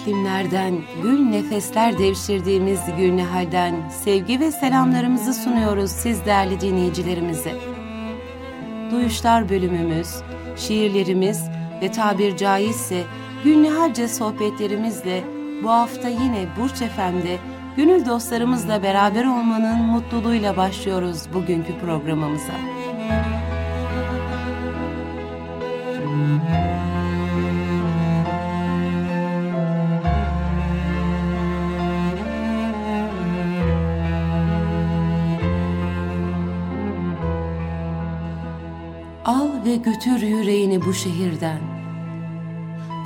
iklimlerden, gül nefesler devşirdiğimiz Gülnihal'den sevgi ve selamlarımızı sunuyoruz siz değerli dinleyicilerimize. Duyuşlar bölümümüz, şiirlerimiz ve tabir caizse Gülnihalce sohbetlerimizle bu hafta yine Burç FM'de gönül dostlarımızla beraber olmanın mutluluğuyla başlıyoruz bugünkü programımıza. Götür yüreğini bu şehirden.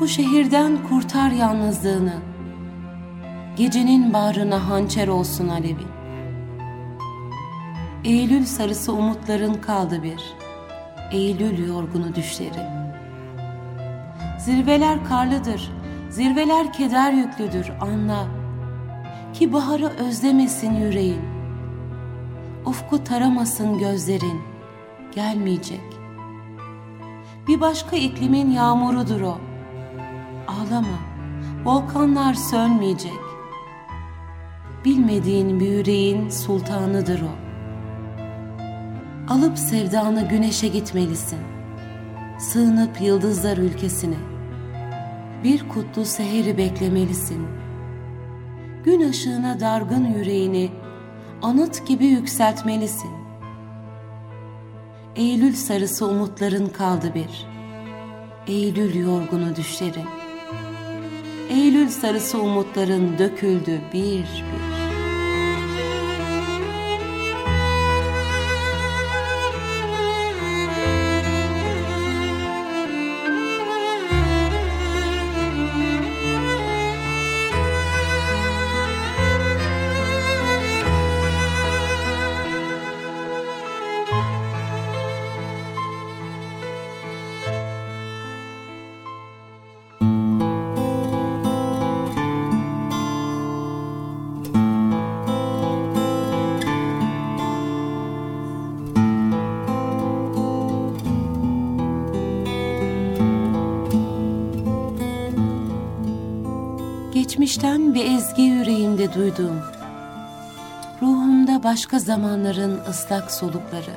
Bu şehirden kurtar yalnızlığını. Gecenin bağrına hançer olsun alevin. Eylül sarısı umutların kaldı bir. Eylül yorgunu düşleri. Zirveler karlıdır, zirveler keder yüklüdür anla. Ki baharı özlemesin yüreğin. Ufku taramasın gözlerin, gelmeyecek. Bir başka iklimin yağmurudur o. Ağlama, volkanlar sönmeyecek. Bilmediğin bir yüreğin sultanıdır o. Alıp sevdanı güneşe gitmelisin. Sığınıp yıldızlar ülkesine. Bir kutlu seheri beklemelisin. Gün ışığına dargın yüreğini anıt gibi yükseltmelisin. Eylül sarısı umutların kaldı bir. Eylül yorgunu düşlerin. Eylül sarısı umutların döküldü bir bir. Duyduğum, ruhumda başka zamanların ıslak solukları.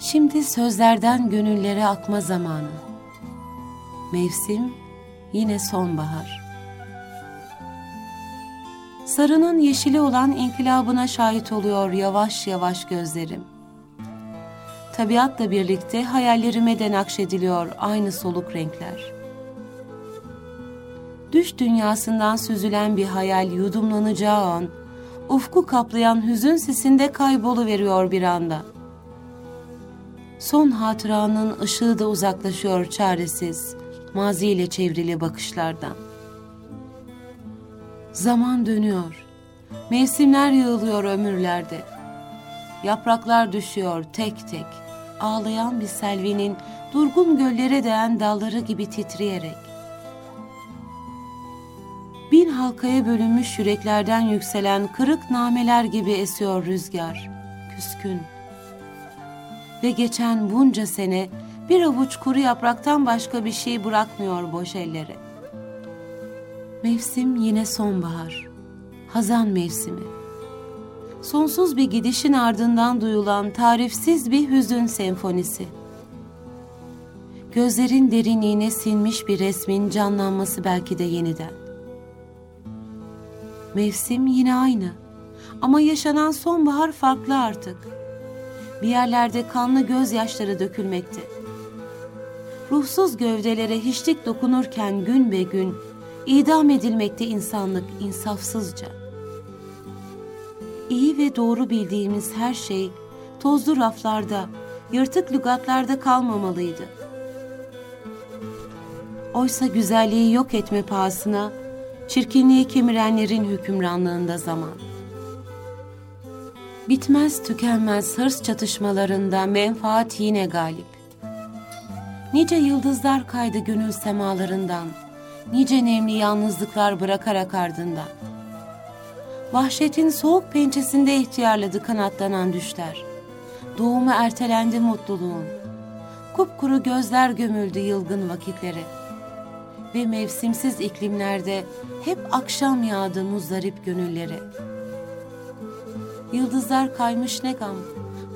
Şimdi sözlerden gönüllere akma zamanı. Mevsim yine sonbahar. Sarının yeşili olan inkılabına şahit oluyor yavaş yavaş gözlerim. Tabiatla birlikte hayallerime de nakşediliyor aynı soluk renkler.'' Düş dünyasından süzülen bir hayal yudumlanacağı an, ufku kaplayan hüzün sesinde kaybolu bir anda. Son hatıranın ışığı da uzaklaşıyor çaresiz, maziyle çevrili bakışlardan. Zaman dönüyor, mevsimler yığılıyor ömürlerde. Yapraklar düşüyor tek tek, ağlayan bir selvinin durgun göllere değen dalları gibi titreyerek bin halkaya bölünmüş yüreklerden yükselen kırık nameler gibi esiyor rüzgar, küskün. Ve geçen bunca sene bir avuç kuru yapraktan başka bir şey bırakmıyor boş ellere. Mevsim yine sonbahar, hazan mevsimi. Sonsuz bir gidişin ardından duyulan tarifsiz bir hüzün senfonisi. Gözlerin derinliğine sinmiş bir resmin canlanması belki de yeniden. Mevsim yine aynı. Ama yaşanan sonbahar farklı artık. Bir yerlerde kanlı gözyaşları dökülmekte. Ruhsuz gövdelere hiçlik dokunurken gün be gün idam edilmekte insanlık insafsızca. İyi ve doğru bildiğimiz her şey tozlu raflarda, yırtık lügatlarda kalmamalıydı. Oysa güzelliği yok etme pahasına çirkinliği kemirenlerin hükümranlığında zaman. Bitmez tükenmez hırs çatışmalarında menfaat yine galip. Nice yıldızlar kaydı gönül semalarından, nice nemli yalnızlıklar bırakarak ardından. Vahşetin soğuk pençesinde ihtiyarladı kanatlanan düşler. Doğumu ertelendi mutluluğun. Kupkuru gözler gömüldü yılgın vakitleri ve mevsimsiz iklimlerde hep akşam yağdı muzdarip gönüllere. Yıldızlar kaymış ne gam,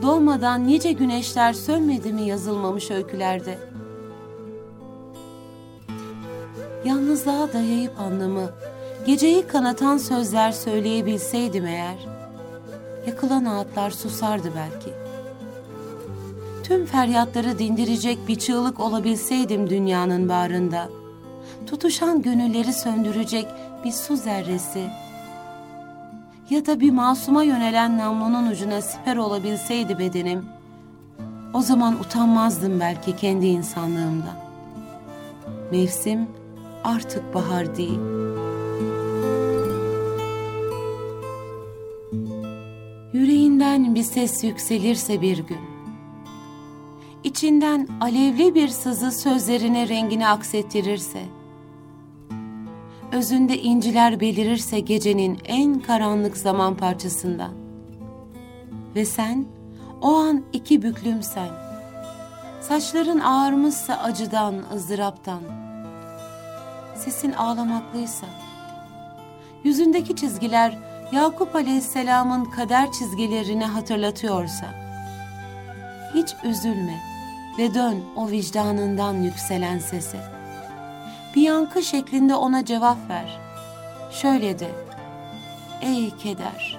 doğmadan nice güneşler sönmedi mi yazılmamış öykülerde. Yalnızlığa dayayıp anlamı, geceyi kanatan sözler söyleyebilseydim eğer, yakılan ağıtlar susardı belki.'' tüm feryatları dindirecek bir çığlık olabilseydim dünyanın bağrında. Tutuşan gönülleri söndürecek bir su zerresi. Ya da bir masuma yönelen namlunun ucuna siper olabilseydi bedenim. O zaman utanmazdım belki kendi insanlığımdan. Mevsim artık bahar değil. Yüreğinden bir ses yükselirse bir gün içinden alevli bir sızı sözlerine rengini aksettirirse, özünde inciler belirirse gecenin en karanlık zaman parçasından ve sen o an iki büklümsen, saçların ağarmışsa acıdan, ızdıraptan, sesin ağlamaklıysa, yüzündeki çizgiler Yakup Aleyhisselam'ın kader çizgilerini hatırlatıyorsa, hiç üzülme.'' ve dön o vicdanından yükselen sese. Bir yankı şeklinde ona cevap ver. Şöyle de, ey keder,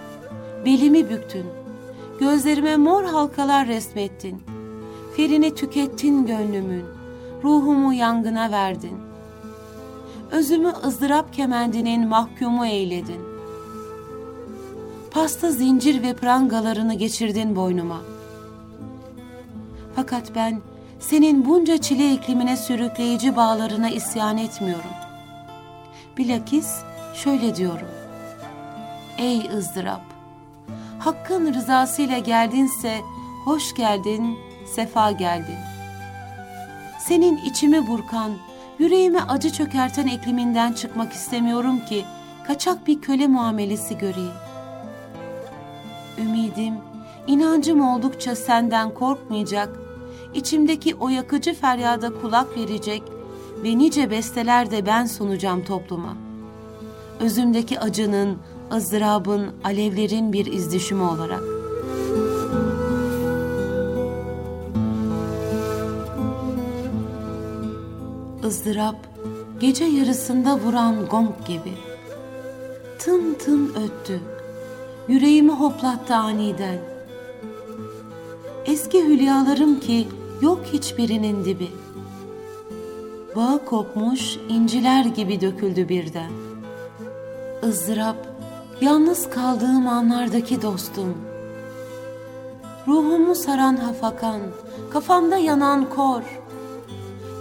belimi büktün, gözlerime mor halkalar resmettin, ferini tükettin gönlümün, ruhumu yangına verdin. Özümü ızdırap kemendinin mahkumu eyledin. Pasta zincir ve prangalarını geçirdin boynuma.'' Fakat ben senin bunca çile iklimine sürükleyici bağlarına isyan etmiyorum. Bilakis şöyle diyorum. Ey ızdırap! Hakkın rızasıyla geldinse hoş geldin, sefa geldin. Senin içimi burkan, yüreğime acı çökerten ikliminden çıkmak istemiyorum ki kaçak bir köle muamelesi göreyim. Ümidim, inancım oldukça senden korkmayacak, içimdeki o yakıcı feryada kulak verecek ve nice besteler de ben sunacağım topluma. Özümdeki acının, ızdırabın, alevlerin bir izdüşümü olarak. ızdırap gece yarısında vuran gong gibi. Tın tın öttü. Yüreğimi hoplattı aniden. Eski hülyalarım ki yok hiçbirinin dibi. Bağ kopmuş inciler gibi döküldü birden. ızdırap, yalnız kaldığım anlardaki dostum. Ruhumu saran hafakan, kafamda yanan kor.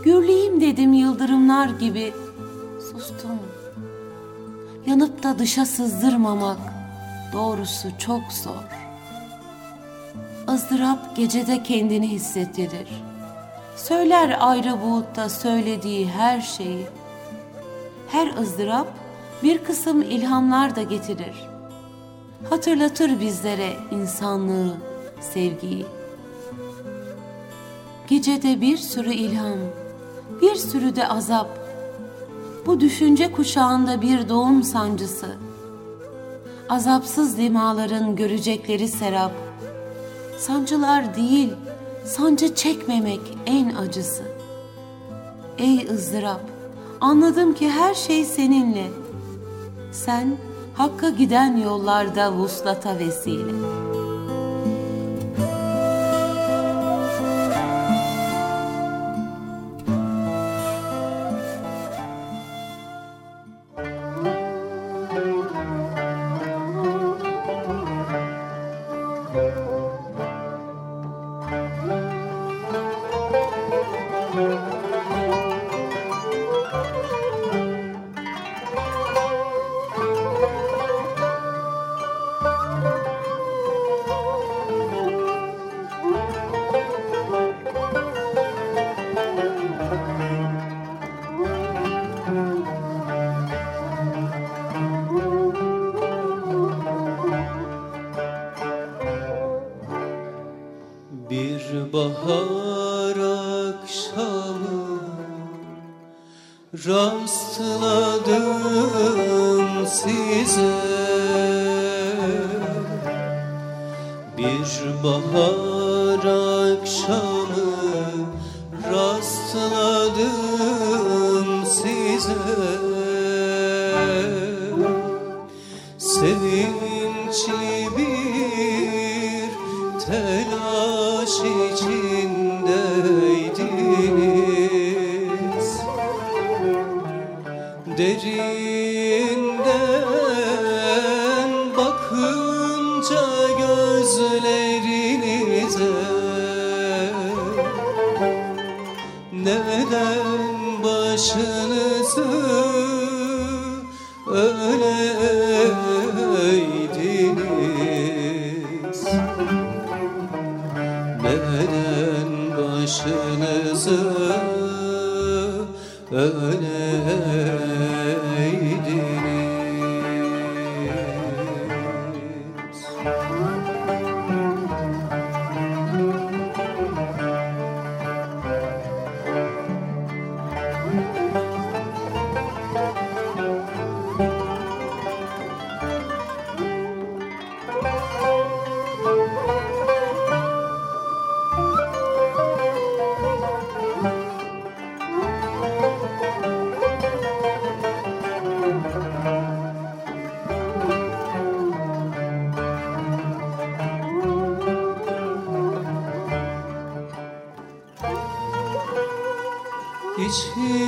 Gürleyim dedim yıldırımlar gibi, sustum. Yanıp da dışa sızdırmamak doğrusu çok zor.'' Izdırap gecede kendini hissettirir. Söyler ayrı buğutta söylediği her şeyi. Her ızdırap bir kısım ilhamlar da getirir. Hatırlatır bizlere insanlığı, sevgiyi. Gecede bir sürü ilham, bir sürü de azap. Bu düşünce kuşağında bir doğum sancısı. Azapsız limaların görecekleri serap Sancılar değil, sancı çekmemek en acısı. Ey ızdırap, anladım ki her şey seninle. Sen Hakk'a giden yollarda vuslata vesile.'' Bahar akşamı rastladım 情。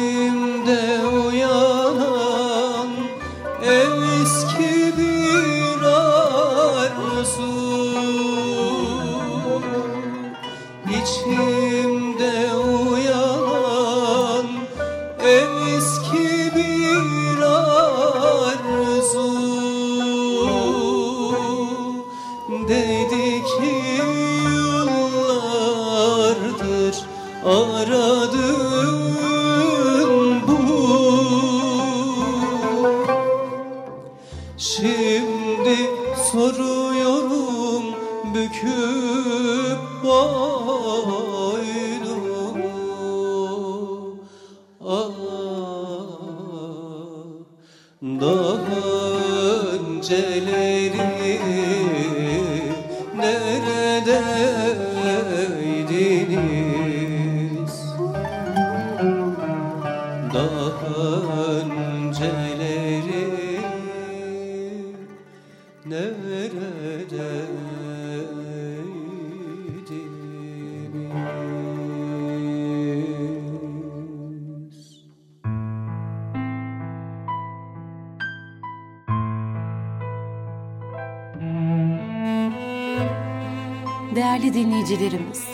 Değerli dinleyicilerimiz,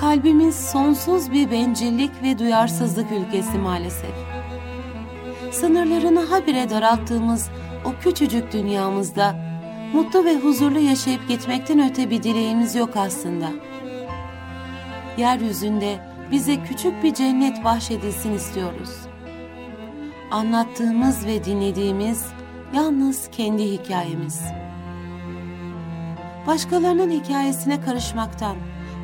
kalbimiz sonsuz bir bencillik ve duyarsızlık ülkesi maalesef. Sınırlarını habire daralttığımız o küçücük dünyamızda mutlu ve huzurlu yaşayıp gitmekten öte bir dileğimiz yok aslında. Yeryüzünde bize küçük bir cennet bahşedilsin istiyoruz. Anlattığımız ve dinlediğimiz yalnız kendi hikayemiz. Başkalarının hikayesine karışmaktan,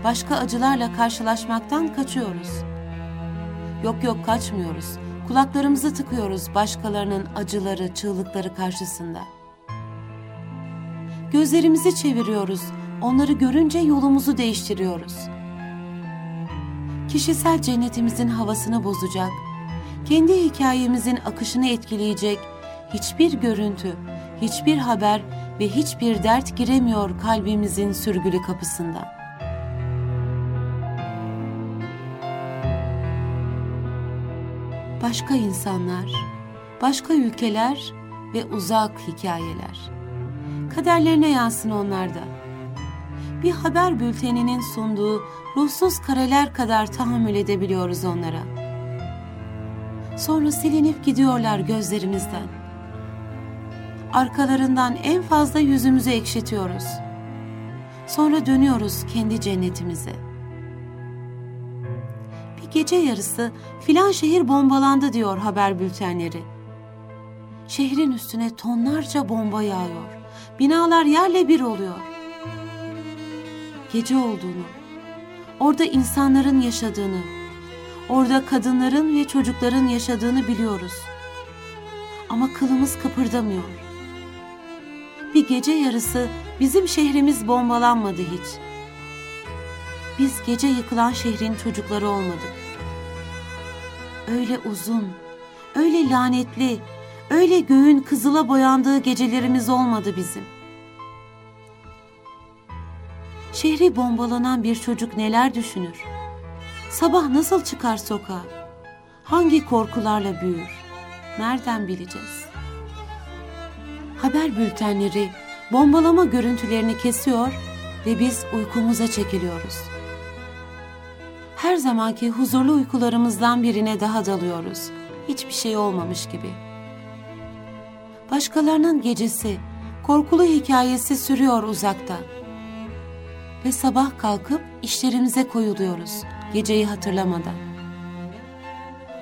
başka acılarla karşılaşmaktan kaçıyoruz. Yok yok kaçmıyoruz. Kulaklarımızı tıkıyoruz başkalarının acıları, çığlıkları karşısında. Gözlerimizi çeviriyoruz. Onları görünce yolumuzu değiştiriyoruz. Kişisel cennetimizin havasını bozacak, kendi hikayemizin akışını etkileyecek hiçbir görüntü, hiçbir haber ve hiçbir dert giremiyor kalbimizin sürgülü kapısından. Başka insanlar, başka ülkeler ve uzak hikayeler. Kaderlerine yansın onlar da. Bir haber bülteninin sunduğu ruhsuz kareler kadar tahammül edebiliyoruz onlara. Sonra silinip gidiyorlar gözlerimizden arkalarından en fazla yüzümüzü ekşitiyoruz. Sonra dönüyoruz kendi cennetimize. Bir gece yarısı filan şehir bombalandı diyor haber bültenleri. Şehrin üstüne tonlarca bomba yağıyor. Binalar yerle bir oluyor. Gece olduğunu, orada insanların yaşadığını, Orada kadınların ve çocukların yaşadığını biliyoruz. Ama kılımız kıpırdamıyor. Bir gece yarısı bizim şehrimiz bombalanmadı hiç. Biz gece yıkılan şehrin çocukları olmadık. Öyle uzun, öyle lanetli, öyle göğün kızıla boyandığı gecelerimiz olmadı bizim. Şehri bombalanan bir çocuk neler düşünür? Sabah nasıl çıkar sokağa? Hangi korkularla büyür? Nereden bileceğiz? Haber bültenleri bombalama görüntülerini kesiyor ve biz uykumuza çekiliyoruz. Her zamanki huzurlu uykularımızdan birine daha dalıyoruz. Hiçbir şey olmamış gibi. Başkalarının gecesi, korkulu hikayesi sürüyor uzakta. Ve sabah kalkıp işlerimize koyuluyoruz geceyi hatırlamadan.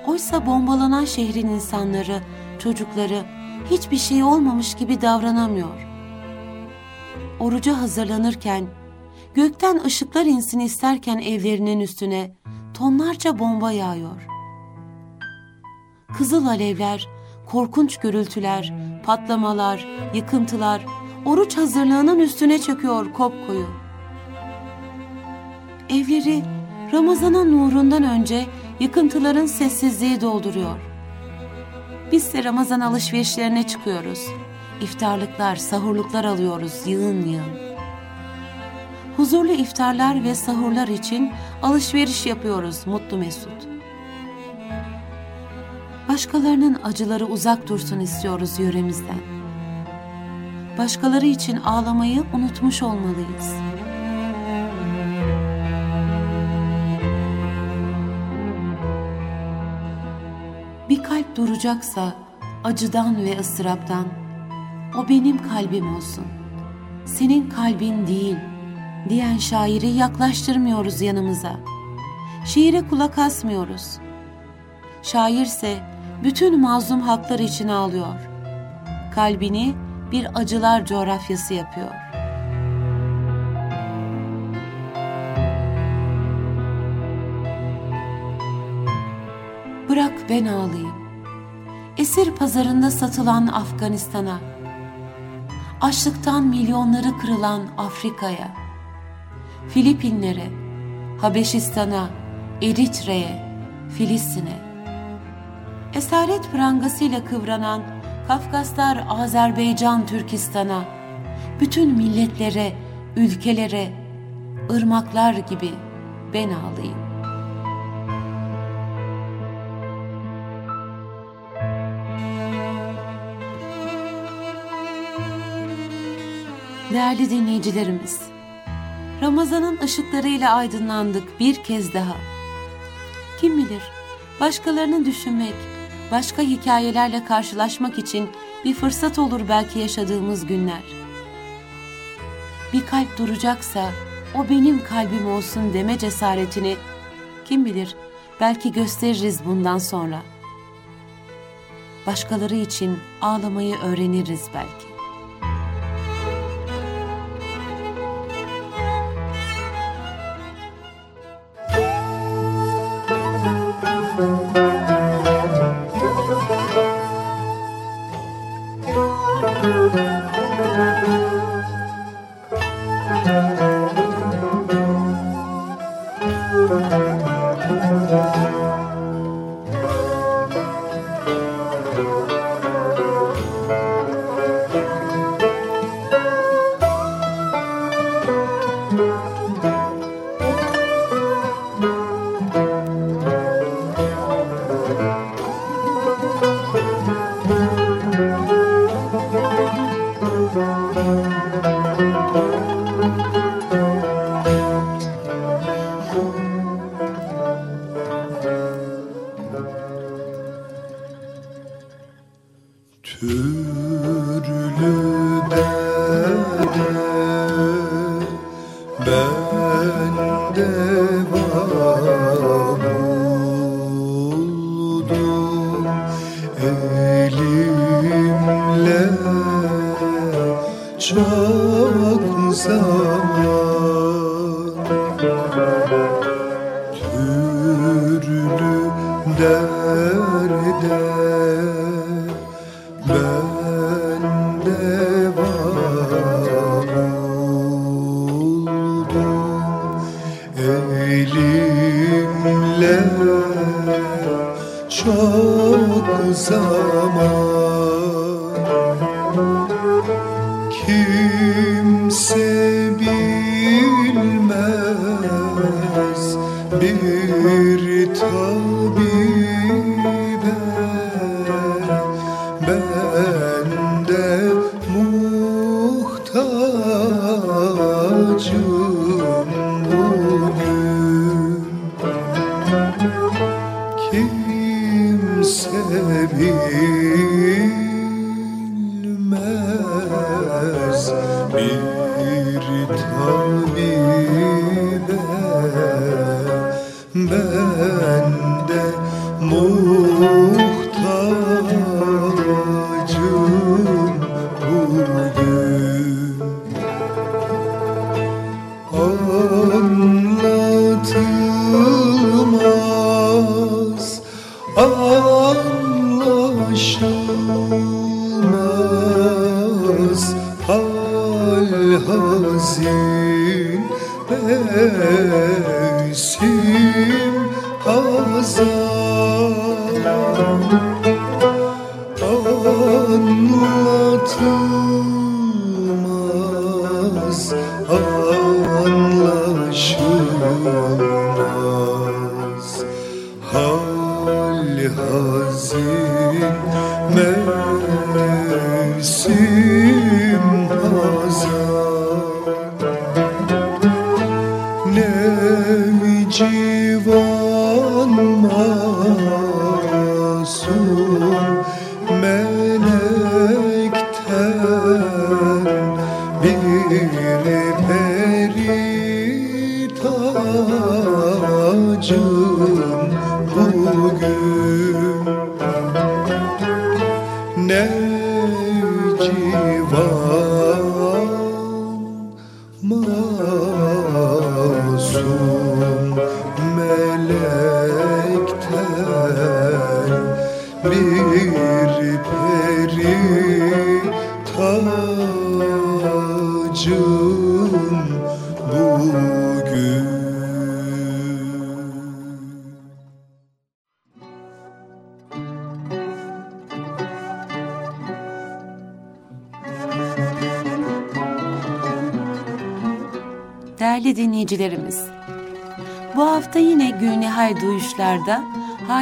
Oysa bombalanan şehrin insanları, çocukları hiçbir şey olmamış gibi davranamıyor. Oruca hazırlanırken, gökten ışıklar insin isterken evlerinin üstüne tonlarca bomba yağıyor. Kızıl alevler, korkunç gürültüler, patlamalar, yıkıntılar oruç hazırlığının üstüne çöküyor kopkoyu. Evleri Ramazan'ın nurundan önce yıkıntıların sessizliği dolduruyor. Biz de Ramazan alışverişlerine çıkıyoruz. İftarlıklar, sahurluklar alıyoruz yığın yığın. Huzurlu iftarlar ve sahurlar için alışveriş yapıyoruz mutlu mesut. Başkalarının acıları uzak dursun istiyoruz yöremizden. Başkaları için ağlamayı unutmuş olmalıyız. Kalp duracaksa acıdan ve ıstıraptan o benim kalbim olsun. Senin kalbin değil diyen şairi yaklaştırmıyoruz yanımıza. Şiire kulak asmıyoruz. Şairse bütün mazlum haklar için ağlıyor. Kalbini bir acılar coğrafyası yapıyor. Bırak ben ağlayayım. Esir pazarında satılan Afganistan'a, açlıktan milyonları kırılan Afrika'ya, Filipinlere, Habeşistan'a, Eritre'ye, Filistin'e, esaret prangasıyla kıvranan Kafkaslar, Azerbaycan, Türkistan'a, bütün milletlere, ülkelere, ırmaklar gibi ben ağlayayım. Değerli dinleyicilerimiz, Ramazan'ın ışıklarıyla aydınlandık bir kez daha. Kim bilir, başkalarını düşünmek, başka hikayelerle karşılaşmak için bir fırsat olur belki yaşadığımız günler. Bir kalp duracaksa o benim kalbim olsun deme cesaretini kim bilir belki gösteririz bundan sonra. Başkaları için ağlamayı öğreniriz belki. Çok Kimse bilmez bir tabibe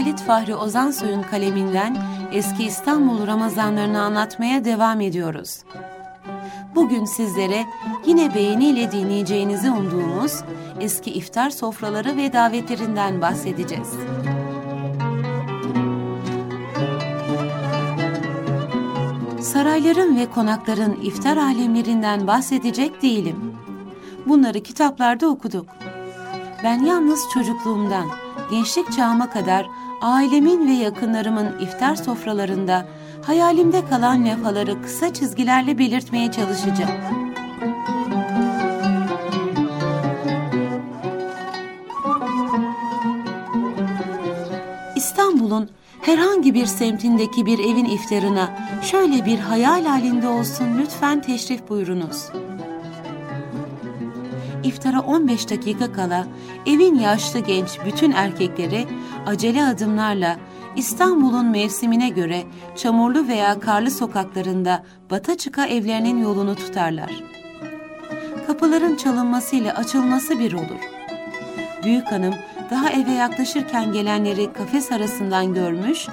Halit Fahri Ozansoy'un kaleminden eski İstanbul Ramazanlarını anlatmaya devam ediyoruz. Bugün sizlere yine beğeniyle dinleyeceğinizi umduğumuz eski iftar sofraları ve davetlerinden bahsedeceğiz. Sarayların ve konakların iftar alemlerinden bahsedecek değilim. Bunları kitaplarda okuduk. Ben yalnız çocukluğumdan, gençlik çağıma kadar ailemin ve yakınlarımın iftar sofralarında hayalimde kalan levhaları kısa çizgilerle belirtmeye çalışacağım. İstanbul'un herhangi bir semtindeki bir evin iftarına şöyle bir hayal halinde olsun lütfen teşrif buyurunuz. İftara 15 dakika kala evin yaşlı genç bütün erkekleri acele adımlarla İstanbul'un mevsimine göre çamurlu veya karlı sokaklarında bata çıka evlerinin yolunu tutarlar. Kapıların çalınmasıyla açılması bir olur. Büyük hanım daha eve yaklaşırken gelenleri kafes arasından görmüş,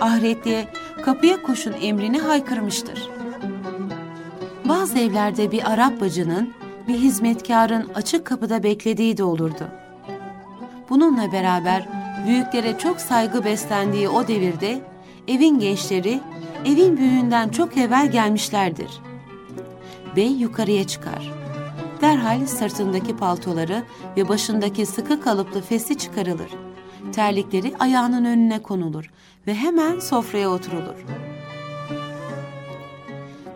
ahretliğe kapıya koşun emrini haykırmıştır. Bazı evlerde bir Arap bacının, bir hizmetkarın açık kapıda beklediği de olurdu. Bununla beraber büyüklere çok saygı beslendiği o devirde evin gençleri evin büyüğünden çok evvel gelmişlerdir. Bey yukarıya çıkar. Derhal sırtındaki paltoları ve başındaki sıkı kalıplı fesi çıkarılır. Terlikleri ayağının önüne konulur ve hemen sofraya oturulur.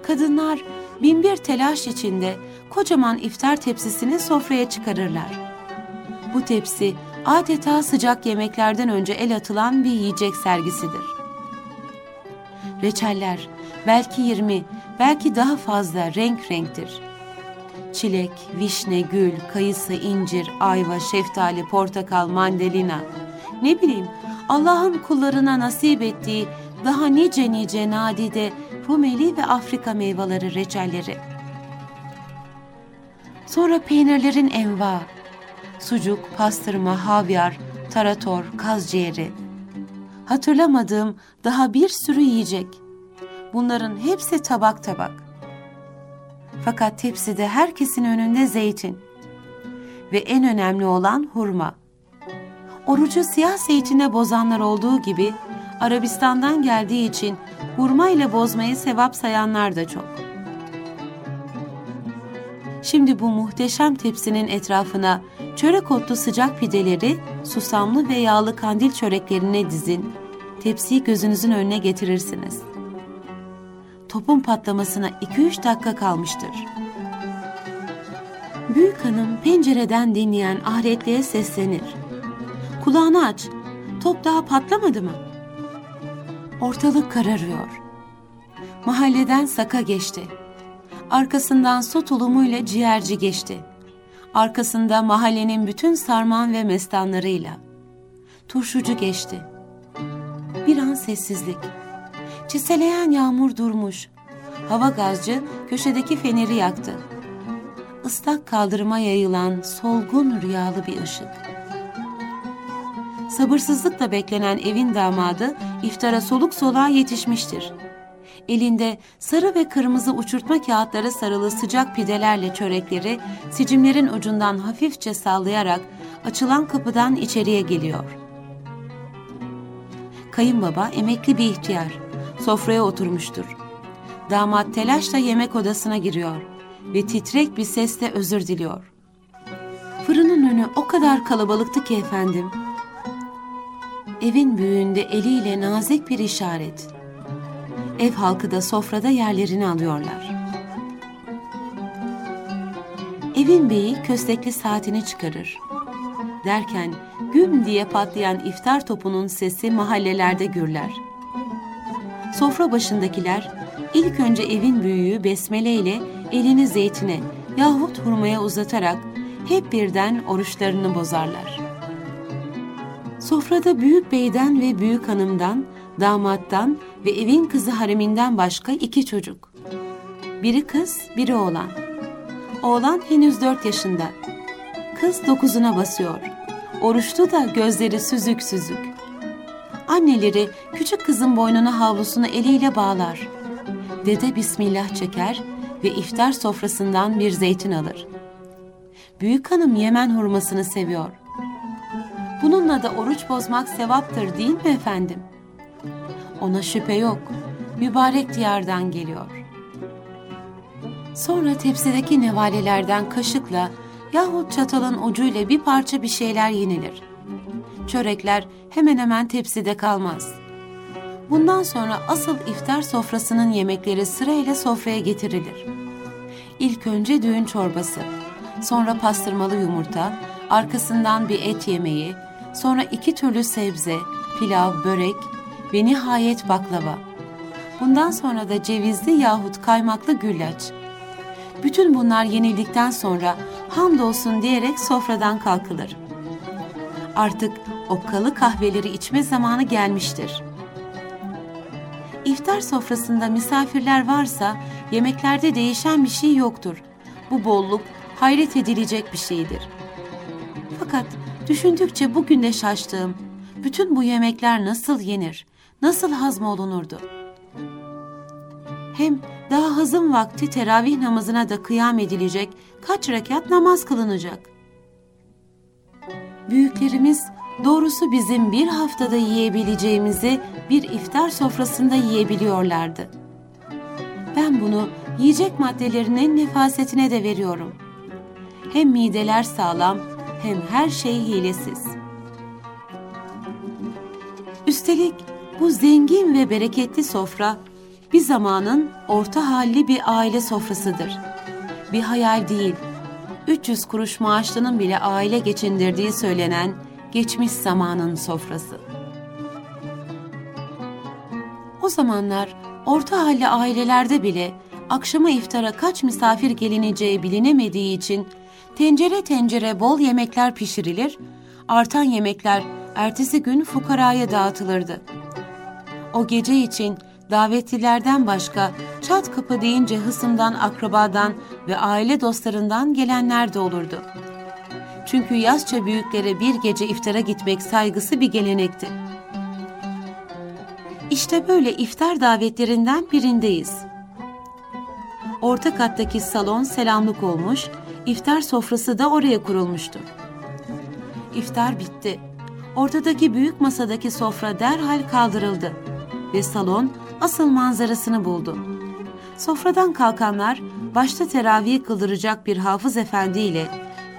Kadınlar binbir telaş içinde kocaman iftar tepsisini sofraya çıkarırlar. Bu tepsi adeta sıcak yemeklerden önce el atılan bir yiyecek sergisidir. Reçeller belki 20, belki daha fazla renk renktir. Çilek, vişne, gül, kayısı, incir, ayva, şeftali, portakal, mandalina. Ne bileyim Allah'ın kullarına nasip ettiği daha nice nice nadide Rumeli ve Afrika meyveleri reçelleri. Sonra peynirlerin enva, sucuk, pastırma, havyar, tarator, kaz ciğeri. Hatırlamadığım daha bir sürü yiyecek. Bunların hepsi tabak tabak. Fakat tepside herkesin önünde zeytin. Ve en önemli olan hurma. Orucu siyah zeytine bozanlar olduğu gibi Arabistan'dan geldiği için hurma ile bozmayı sevap sayanlar da çok. Şimdi bu muhteşem tepsinin etrafına çörek otlu sıcak pideleri, susamlı ve yağlı kandil çöreklerine dizin. Tepsiyi gözünüzün önüne getirirsiniz. Topun patlamasına 2-3 dakika kalmıştır. Büyük hanım pencereden dinleyen ahretliğe seslenir. Kulağını aç, top daha patlamadı mı? Ortalık kararıyor. Mahalleden saka geçti. Arkasından su tulumuyla ciğerci geçti. Arkasında mahallenin bütün sarman ve mestanlarıyla. Turşucu geçti. Bir an sessizlik. Çiseleyen yağmur durmuş. Hava gazcı köşedeki feneri yaktı. Islak kaldırıma yayılan solgun rüyalı bir ışık. Sabırsızlıkla beklenen evin damadı iftara soluk soluğa yetişmiştir. Elinde sarı ve kırmızı uçurtma kağıtları sarılı sıcak pidelerle çörekleri sicimlerin ucundan hafifçe sallayarak açılan kapıdan içeriye geliyor. Kayınbaba emekli bir ihtiyar. Sofraya oturmuştur. Damat telaşla yemek odasına giriyor ve titrek bir sesle özür diliyor. Fırının önü o kadar kalabalıktı ki efendim. Evin büyüğünde eliyle nazik bir işaret. Ev halkı da sofrada yerlerini alıyorlar. Evin beyi köstekli saatini çıkarır. Derken güm diye patlayan iftar topunun sesi mahallelerde gürler. Sofra başındakiler ilk önce evin büyüğü besmele ile elini zeytine yahut hurmaya uzatarak hep birden oruçlarını bozarlar. Sofrada büyük beyden ve büyük hanımdan, damattan ve evin kızı hareminden başka iki çocuk. Biri kız, biri oğlan. Oğlan henüz dört yaşında. Kız dokuzuna basıyor. Oruçlu da gözleri süzük süzük. Anneleri küçük kızın boynuna havlusunu eliyle bağlar. Dede bismillah çeker ve iftar sofrasından bir zeytin alır. Büyük hanım Yemen hurmasını seviyor. Bununla da oruç bozmak sevaptır değil mi efendim? Ona şüphe yok. Mübarek diyardan geliyor. Sonra tepsideki nevalelerden kaşıkla yahut çatalın ucuyla bir parça bir şeyler yenilir. Çörekler hemen hemen tepside kalmaz. Bundan sonra asıl iftar sofrasının yemekleri sırayla sofraya getirilir. İlk önce düğün çorbası, sonra pastırmalı yumurta, arkasından bir et yemeği, sonra iki türlü sebze, pilav, börek ve nihayet baklava. Bundan sonra da cevizli yahut kaymaklı güllaç. Bütün bunlar yenildikten sonra hamdolsun diyerek sofradan kalkılır. Artık okkalı kahveleri içme zamanı gelmiştir. İftar sofrasında misafirler varsa yemeklerde değişen bir şey yoktur. Bu bolluk hayret edilecek bir şeydir. Fakat düşündükçe bugün de şaştığım, bütün bu yemekler nasıl yenir, nasıl hazmolunurdu? Hem daha hazım vakti teravih namazına da kıyam edilecek, kaç rekat namaz kılınacak? Büyüklerimiz doğrusu bizim bir haftada yiyebileceğimizi bir iftar sofrasında yiyebiliyorlardı. Ben bunu yiyecek maddelerinin nefasetine de veriyorum. Hem mideler sağlam hem her şey hilesiz. Üstelik bu zengin ve bereketli sofra bir zamanın orta halli bir aile sofrasıdır. Bir hayal değil, 300 kuruş maaşlının bile aile geçindirdiği söylenen geçmiş zamanın sofrası. O zamanlar orta halli ailelerde bile akşama iftara kaç misafir gelineceği bilinemediği için tencere tencere bol yemekler pişirilir, artan yemekler ertesi gün fukaraya dağıtılırdı. O gece için davetlilerden başka çat kapı deyince hısımdan, akrabadan ve aile dostlarından gelenler de olurdu. Çünkü yaşça büyüklere bir gece iftara gitmek saygısı bir gelenekti. İşte böyle iftar davetlerinden birindeyiz. Orta kattaki salon selamlık olmuş, iftar sofrası da oraya kurulmuştu. İftar bitti. Ortadaki büyük masadaki sofra derhal kaldırıldı ve salon asıl manzarasını buldu. Sofradan kalkanlar başta teravih kıldıracak bir hafız efendi ile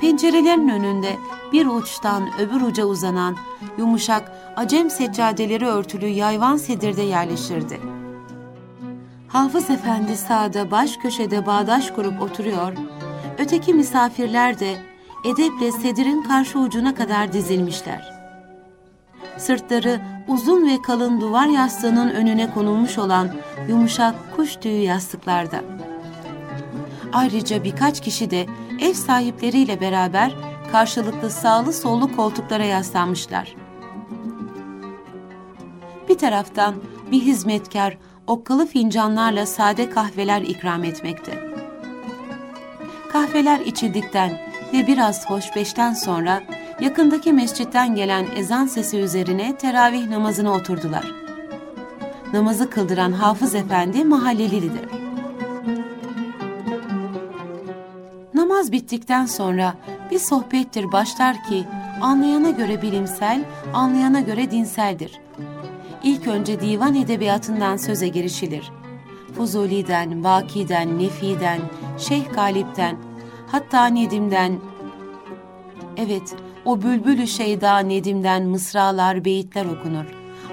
pencerelerin önünde bir uçtan öbür uca uzanan yumuşak acem seccadeleri örtülü yayvan sedirde yerleşirdi. Hafız efendi sağda baş köşede bağdaş kurup oturuyor, öteki misafirler de edeple sedirin karşı ucuna kadar dizilmişler. Sırtları uzun ve kalın duvar yastığının önüne konulmuş olan yumuşak kuş tüyü yastıklarda. Ayrıca birkaç kişi de ev sahipleriyle beraber karşılıklı sağlı sollu koltuklara yaslanmışlar. Bir taraftan bir hizmetkar okkalı fincanlarla sade kahveler ikram etmekte. Kahveler içildikten ve biraz hoşbeşten sonra yakındaki mescitten gelen ezan sesi üzerine teravih namazına oturdular. Namazı kıldıran Hafız Efendi mahallelidir. Namaz bittikten sonra bir sohbettir başlar ki anlayana göre bilimsel, anlayana göre dinseldir. İlk önce divan edebiyatından söze girişilir. Fuzuli'den, Vaki'den, Nefi'den, Şeyh Galip'ten, hatta Nedim'den, evet o bülbülü şeyda Nedim'den mısralar, beyitler okunur.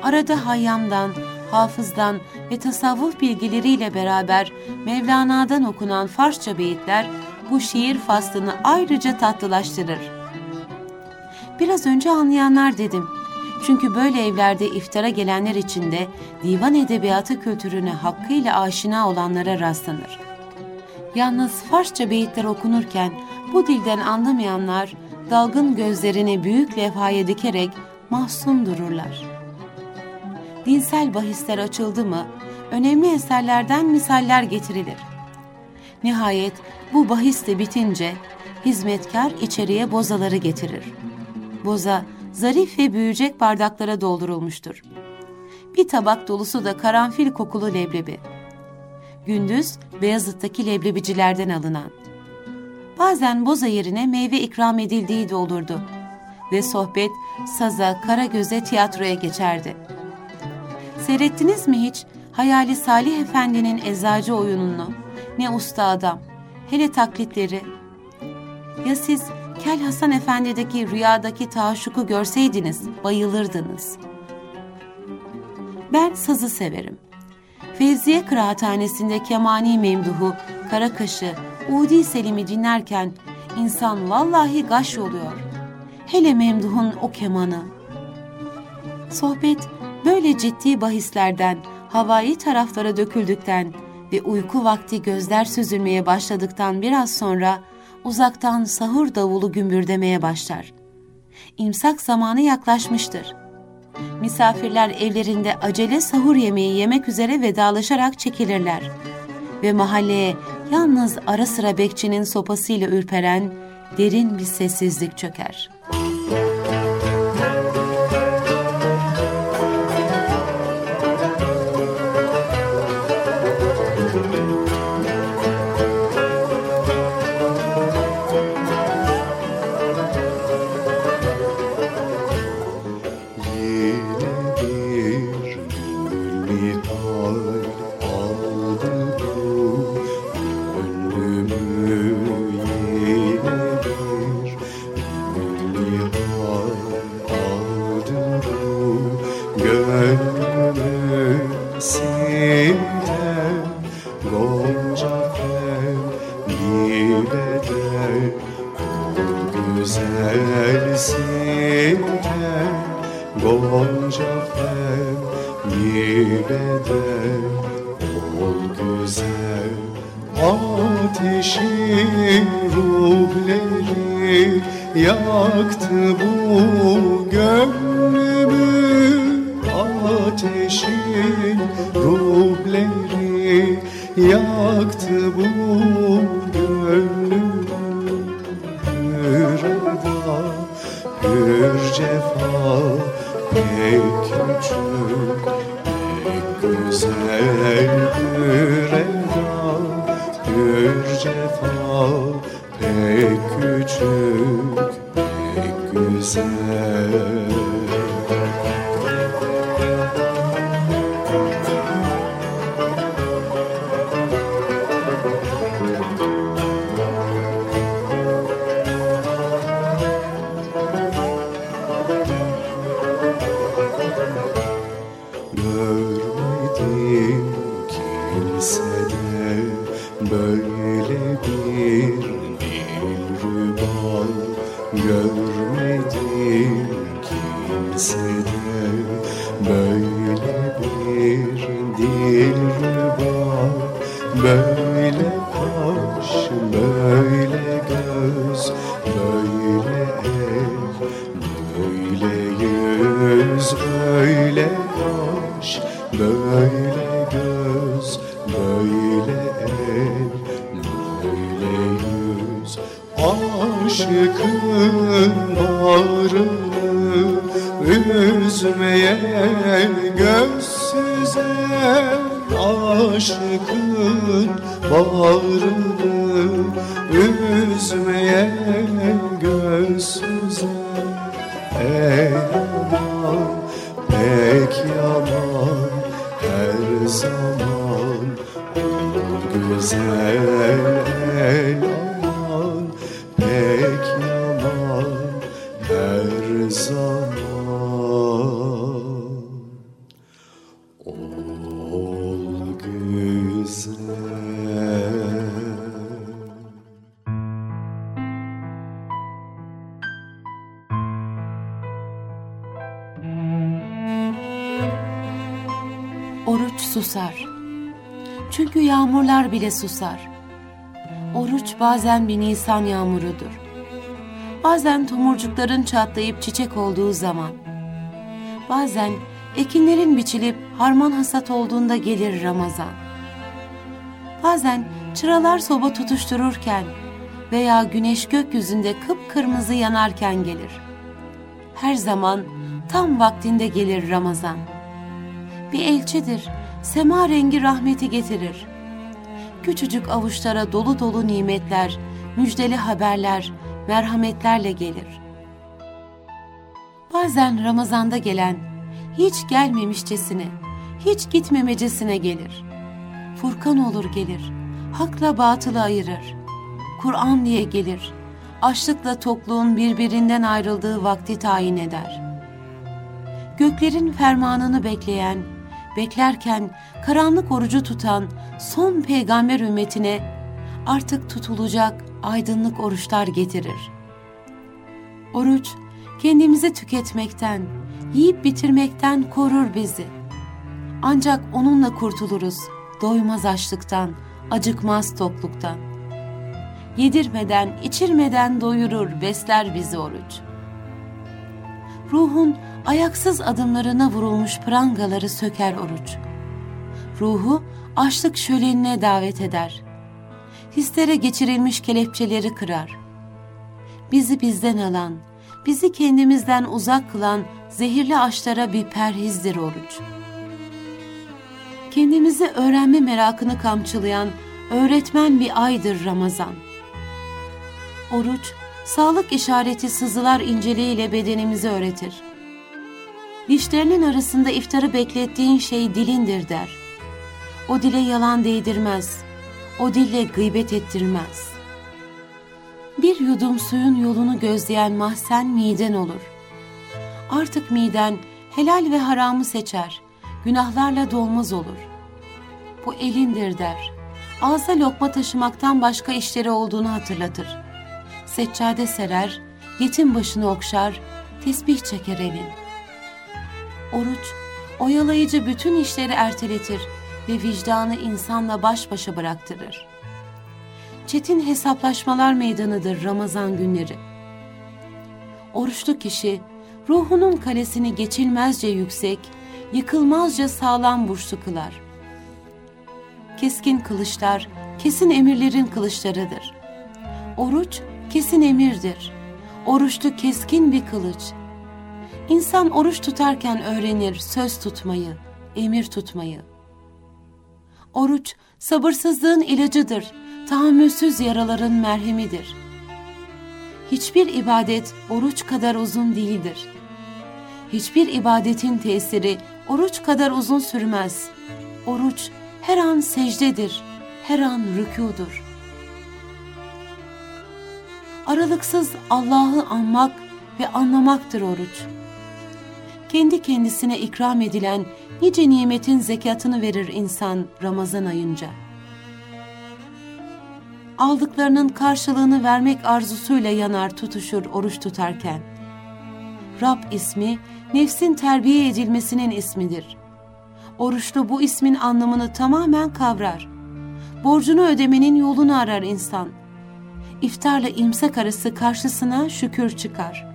Arada Hayyam'dan, Hafız'dan ve tasavvuf bilgileriyle beraber Mevlana'dan okunan Farsça beyitler bu şiir faslını ayrıca tatlılaştırır. Biraz önce anlayanlar dedim. Çünkü böyle evlerde iftara gelenler için de divan edebiyatı kültürüne hakkıyla aşina olanlara rastlanır. Yalnız Farsça beyitler okunurken bu dilden anlamayanlar dalgın gözlerini büyük levhaya dikerek mahzun dururlar. Dinsel bahisler açıldı mı, önemli eserlerden misaller getirilir. Nihayet bu bahis de bitince hizmetkar içeriye bozaları getirir. Boza zarif ve büyüyecek bardaklara doldurulmuştur. Bir tabak dolusu da karanfil kokulu leblebi. Gündüz Beyazıt'taki leblebicilerden alınan. Bazen boza yerine meyve ikram edildiği de olurdu. Ve sohbet saza, kara göze tiyatroya geçerdi. Seyrettiniz mi hiç Hayali Salih Efendi'nin eczacı oyununu? Ne usta adam, hele taklitleri. Ya siz Kel Hasan Efendi'deki rüyadaki taşuku görseydiniz, bayılırdınız. Ben sazı severim. Fevziye Kıraathanesi'nde Kemani Memduhu, Karakaşı, Udi Selim'i dinlerken insan vallahi gaş oluyor. Hele Memduh'un o kemanı. Sohbet böyle ciddi bahislerden, havai taraflara döküldükten ve uyku vakti gözler süzülmeye başladıktan biraz sonra uzaktan sahur davulu gümbürdemeye başlar. İmsak zamanı yaklaşmıştır. Misafirler evlerinde acele sahur yemeği yemek üzere vedalaşarak çekilirler. Ve mahalleye yalnız ara sıra bekçinin sopasıyla ürperen derin bir sessizlik çöker.'' Ateşi ruhleri yaktı bu gönlümü. Ateşin ruhleri yaktı bu gönlümü. Hürreda, hür cefa pek küçük pek güzel. hürreda hür cefa pek küçük pek güzel bile susar. Oruç bazen bir nisan yağmurudur. Bazen tomurcukların çatlayıp çiçek olduğu zaman. Bazen ekinlerin biçilip harman hasat olduğunda gelir Ramazan. Bazen çıralar soba tutuştururken veya güneş gökyüzünde kıpkırmızı yanarken gelir. Her zaman tam vaktinde gelir Ramazan. Bir elçidir, sema rengi rahmeti getirir. Küçücük avuçlara dolu dolu nimetler, müjdeli haberler, merhametlerle gelir. Bazen Ramazan'da gelen, hiç gelmemişçesine, hiç gitmemecesine gelir. Furkan olur gelir, hakla batılı ayırır. Kur'an diye gelir, açlıkla tokluğun birbirinden ayrıldığı vakti tayin eder. Göklerin fermanını bekleyen, beklerken karanlık orucu tutan son peygamber ümmetine artık tutulacak aydınlık oruçlar getirir. Oruç kendimizi tüketmekten, yiyip bitirmekten korur bizi. Ancak onunla kurtuluruz doymaz açlıktan, acıkmaz tokluktan. Yedirmeden, içirmeden doyurur, besler bizi oruç. Ruhun ayaksız adımlarına vurulmuş prangaları söker oruç. Ruhu açlık şölenine davet eder. Hislere geçirilmiş kelepçeleri kırar. Bizi bizden alan, bizi kendimizden uzak kılan zehirli aşlara bir perhizdir oruç. Kendimizi öğrenme merakını kamçılayan öğretmen bir aydır Ramazan. Oruç, sağlık işareti sızılar inceliğiyle bedenimizi öğretir. Dişlerinin arasında iftarı beklettiğin şey dilindir der. O dile yalan değdirmez, o dille gıybet ettirmez. Bir yudum suyun yolunu gözleyen mahzen miden olur. Artık miden helal ve haramı seçer, günahlarla dolmaz olur. Bu elindir der. Ağza lokma taşımaktan başka işleri olduğunu hatırlatır. Seccade serer, yetim başını okşar, tesbih çeker elin. Oruç, oyalayıcı bütün işleri erteletir ve vicdanı insanla baş başa bıraktırır. Çetin hesaplaşmalar meydanıdır Ramazan günleri. Oruçlu kişi ruhunun kalesini geçilmezce yüksek, yıkılmazca sağlam burçlu kılar. Keskin kılıçlar, kesin emirlerin kılıçlarıdır. Oruç, kesin emirdir. Oruçlu keskin bir kılıç. İnsan oruç tutarken öğrenir söz tutmayı, emir tutmayı. Oruç, sabırsızlığın ilacıdır, tahammülsüz yaraların merhemidir. Hiçbir ibadet oruç kadar uzun değildir. Hiçbir ibadetin tesiri oruç kadar uzun sürmez. Oruç her an secdedir, her an rükudur. Aralıksız Allah'ı anmak ve anlamaktır oruç. Kendi kendisine ikram edilen nice nimetin zekatını verir insan Ramazan ayınca. Aldıklarının karşılığını vermek arzusuyla yanar tutuşur oruç tutarken. Rab ismi nefsin terbiye edilmesinin ismidir. Oruçlu bu ismin anlamını tamamen kavrar. Borcunu ödemenin yolunu arar insan. İftarla imsak arası karşısına şükür çıkar.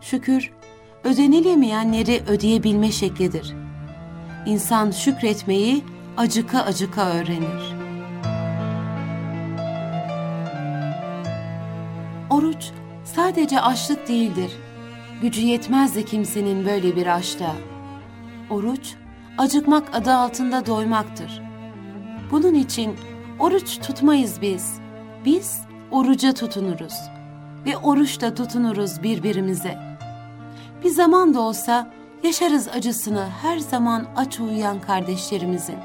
Şükür, ödenilemeyenleri ödeyebilme şeklidir. İnsan şükretmeyi acıka acıka öğrenir. Oruç sadece açlık değildir. Gücü yetmez de kimsenin böyle bir açlığa. Oruç, acıkmak adı altında doymaktır. Bunun için oruç tutmayız biz. Biz oruca tutunuruz. Ve oruçta tutunuruz birbirimize. Bir zaman da olsa yaşarız acısını her zaman aç uyuyan kardeşlerimizin.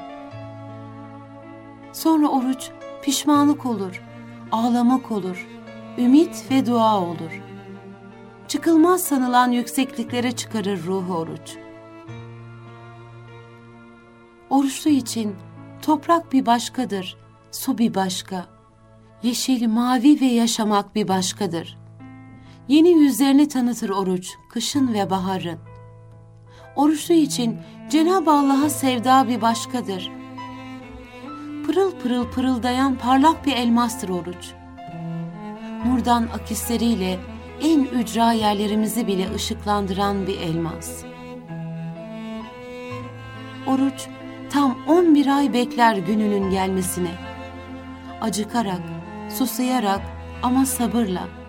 Sonra oruç pişmanlık olur, ağlamak olur, ümit ve dua olur. Çıkılmaz sanılan yüksekliklere çıkarır ruhu oruç. Oruçlu için toprak bir başkadır, su bir başka. Yeşil, mavi ve yaşamak bir başkadır. Yeni yüzlerini tanıtır oruç, kışın ve baharın. Oruçlu için Cenab-ı Allah'a sevda bir başkadır. Pırıl pırıl pırıldayan parlak bir elmastır oruç. Nurdan akisleriyle en ücra yerlerimizi bile ışıklandıran bir elmas. Oruç tam 11 ay bekler gününün gelmesine. Acıkarak, susayarak ama sabırla.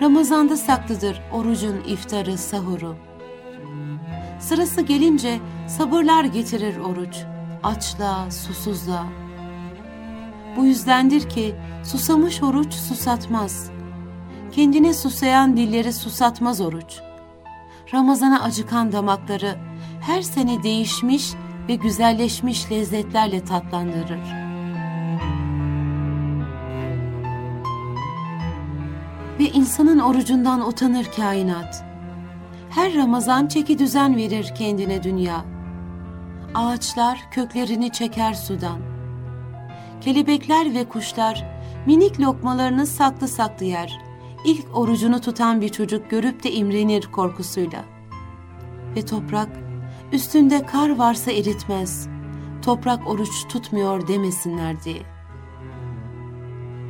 Ramazanda saklıdır orucun iftarı, sahuru. Sırası gelince sabırlar getirir oruç, açlığa, susuzluğa. Bu yüzdendir ki susamış oruç susatmaz. Kendine susayan dilleri susatmaz oruç. Ramazana acıkan damakları her sene değişmiş ve güzelleşmiş lezzetlerle tatlandırır. Ve insanın orucundan utanır kainat. Her Ramazan çeki düzen verir kendine dünya. Ağaçlar köklerini çeker sudan. Kelebekler ve kuşlar minik lokmalarını saklı saklı yer. İlk orucunu tutan bir çocuk görüp de imrenir korkusuyla. Ve toprak üstünde kar varsa eritmez. Toprak oruç tutmuyor demesinler diye.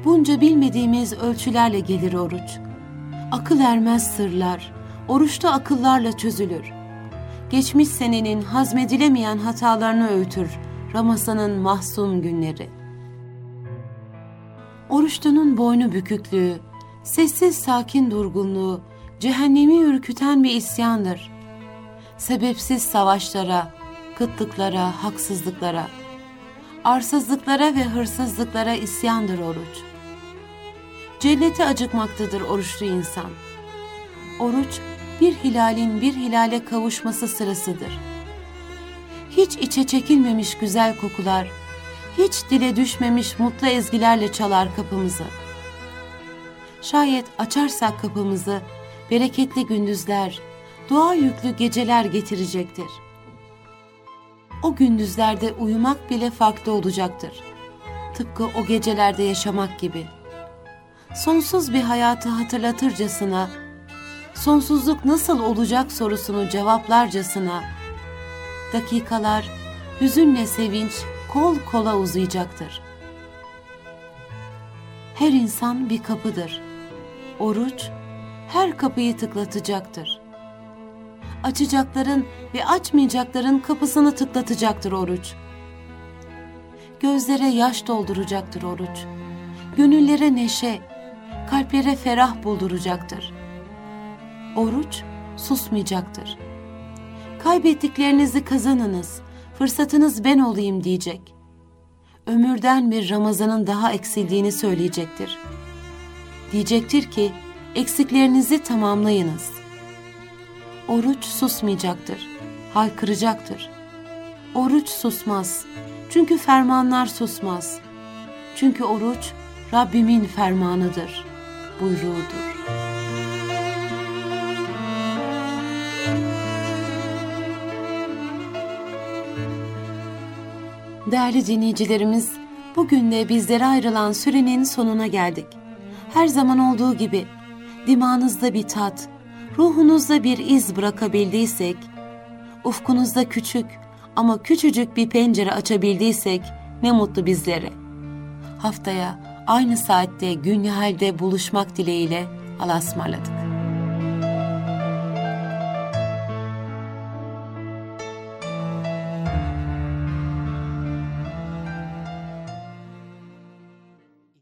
Bunca bilmediğimiz ölçülerle gelir oruç. Akıl ermez sırlar, oruçta akıllarla çözülür. Geçmiş senenin hazmedilemeyen hatalarını öğütür Ramazan'ın mahzun günleri. Oruçlunun boynu büküklüğü, sessiz sakin durgunluğu, cehennemi ürküten bir isyandır. Sebepsiz savaşlara, kıtlıklara, haksızlıklara, arsızlıklara ve hırsızlıklara isyandır oruç. Cennete acıkmaktadır oruçlu insan. Oruç, bir hilalin bir hilale kavuşması sırasıdır. Hiç içe çekilmemiş güzel kokular, hiç dile düşmemiş mutlu ezgilerle çalar kapımızı. Şayet açarsak kapımızı, bereketli gündüzler, dua yüklü geceler getirecektir. O gündüzlerde uyumak bile farklı olacaktır. Tıpkı o gecelerde yaşamak gibi. Sonsuz bir hayatı hatırlatırcasına, sonsuzluk nasıl olacak sorusunu cevaplarcasına, dakikalar hüzünle sevinç kol kola uzayacaktır. Her insan bir kapıdır. Oruç her kapıyı tıklatacaktır. Açacakların ve açmayacakların kapısını tıklatacaktır oruç. Gözlere yaş dolduracaktır oruç. Gönüllere neşe, kalplere ferah bulduracaktır. Oruç susmayacaktır. Kaybettiklerinizi kazanınız, fırsatınız ben olayım diyecek. Ömürden bir Ramazan'ın daha eksildiğini söyleyecektir. Diyecektir ki, eksiklerinizi tamamlayınız. Oruç susmayacaktır, haykıracaktır. Oruç susmaz, çünkü fermanlar susmaz. Çünkü oruç Rabbimin fermanıdır, buyruğudur. Değerli dinleyicilerimiz, bugün de bizlere ayrılan sürenin sonuna geldik. Her zaman olduğu gibi dimağınızda bir tat, ruhunuzda bir iz bırakabildiysek, ufkunuzda küçük ama küçücük bir pencere açabildiysek ne mutlu bizlere. Haftaya aynı saatte Günnihal'de buluşmak dileğiyle Allah'a ısmarladık.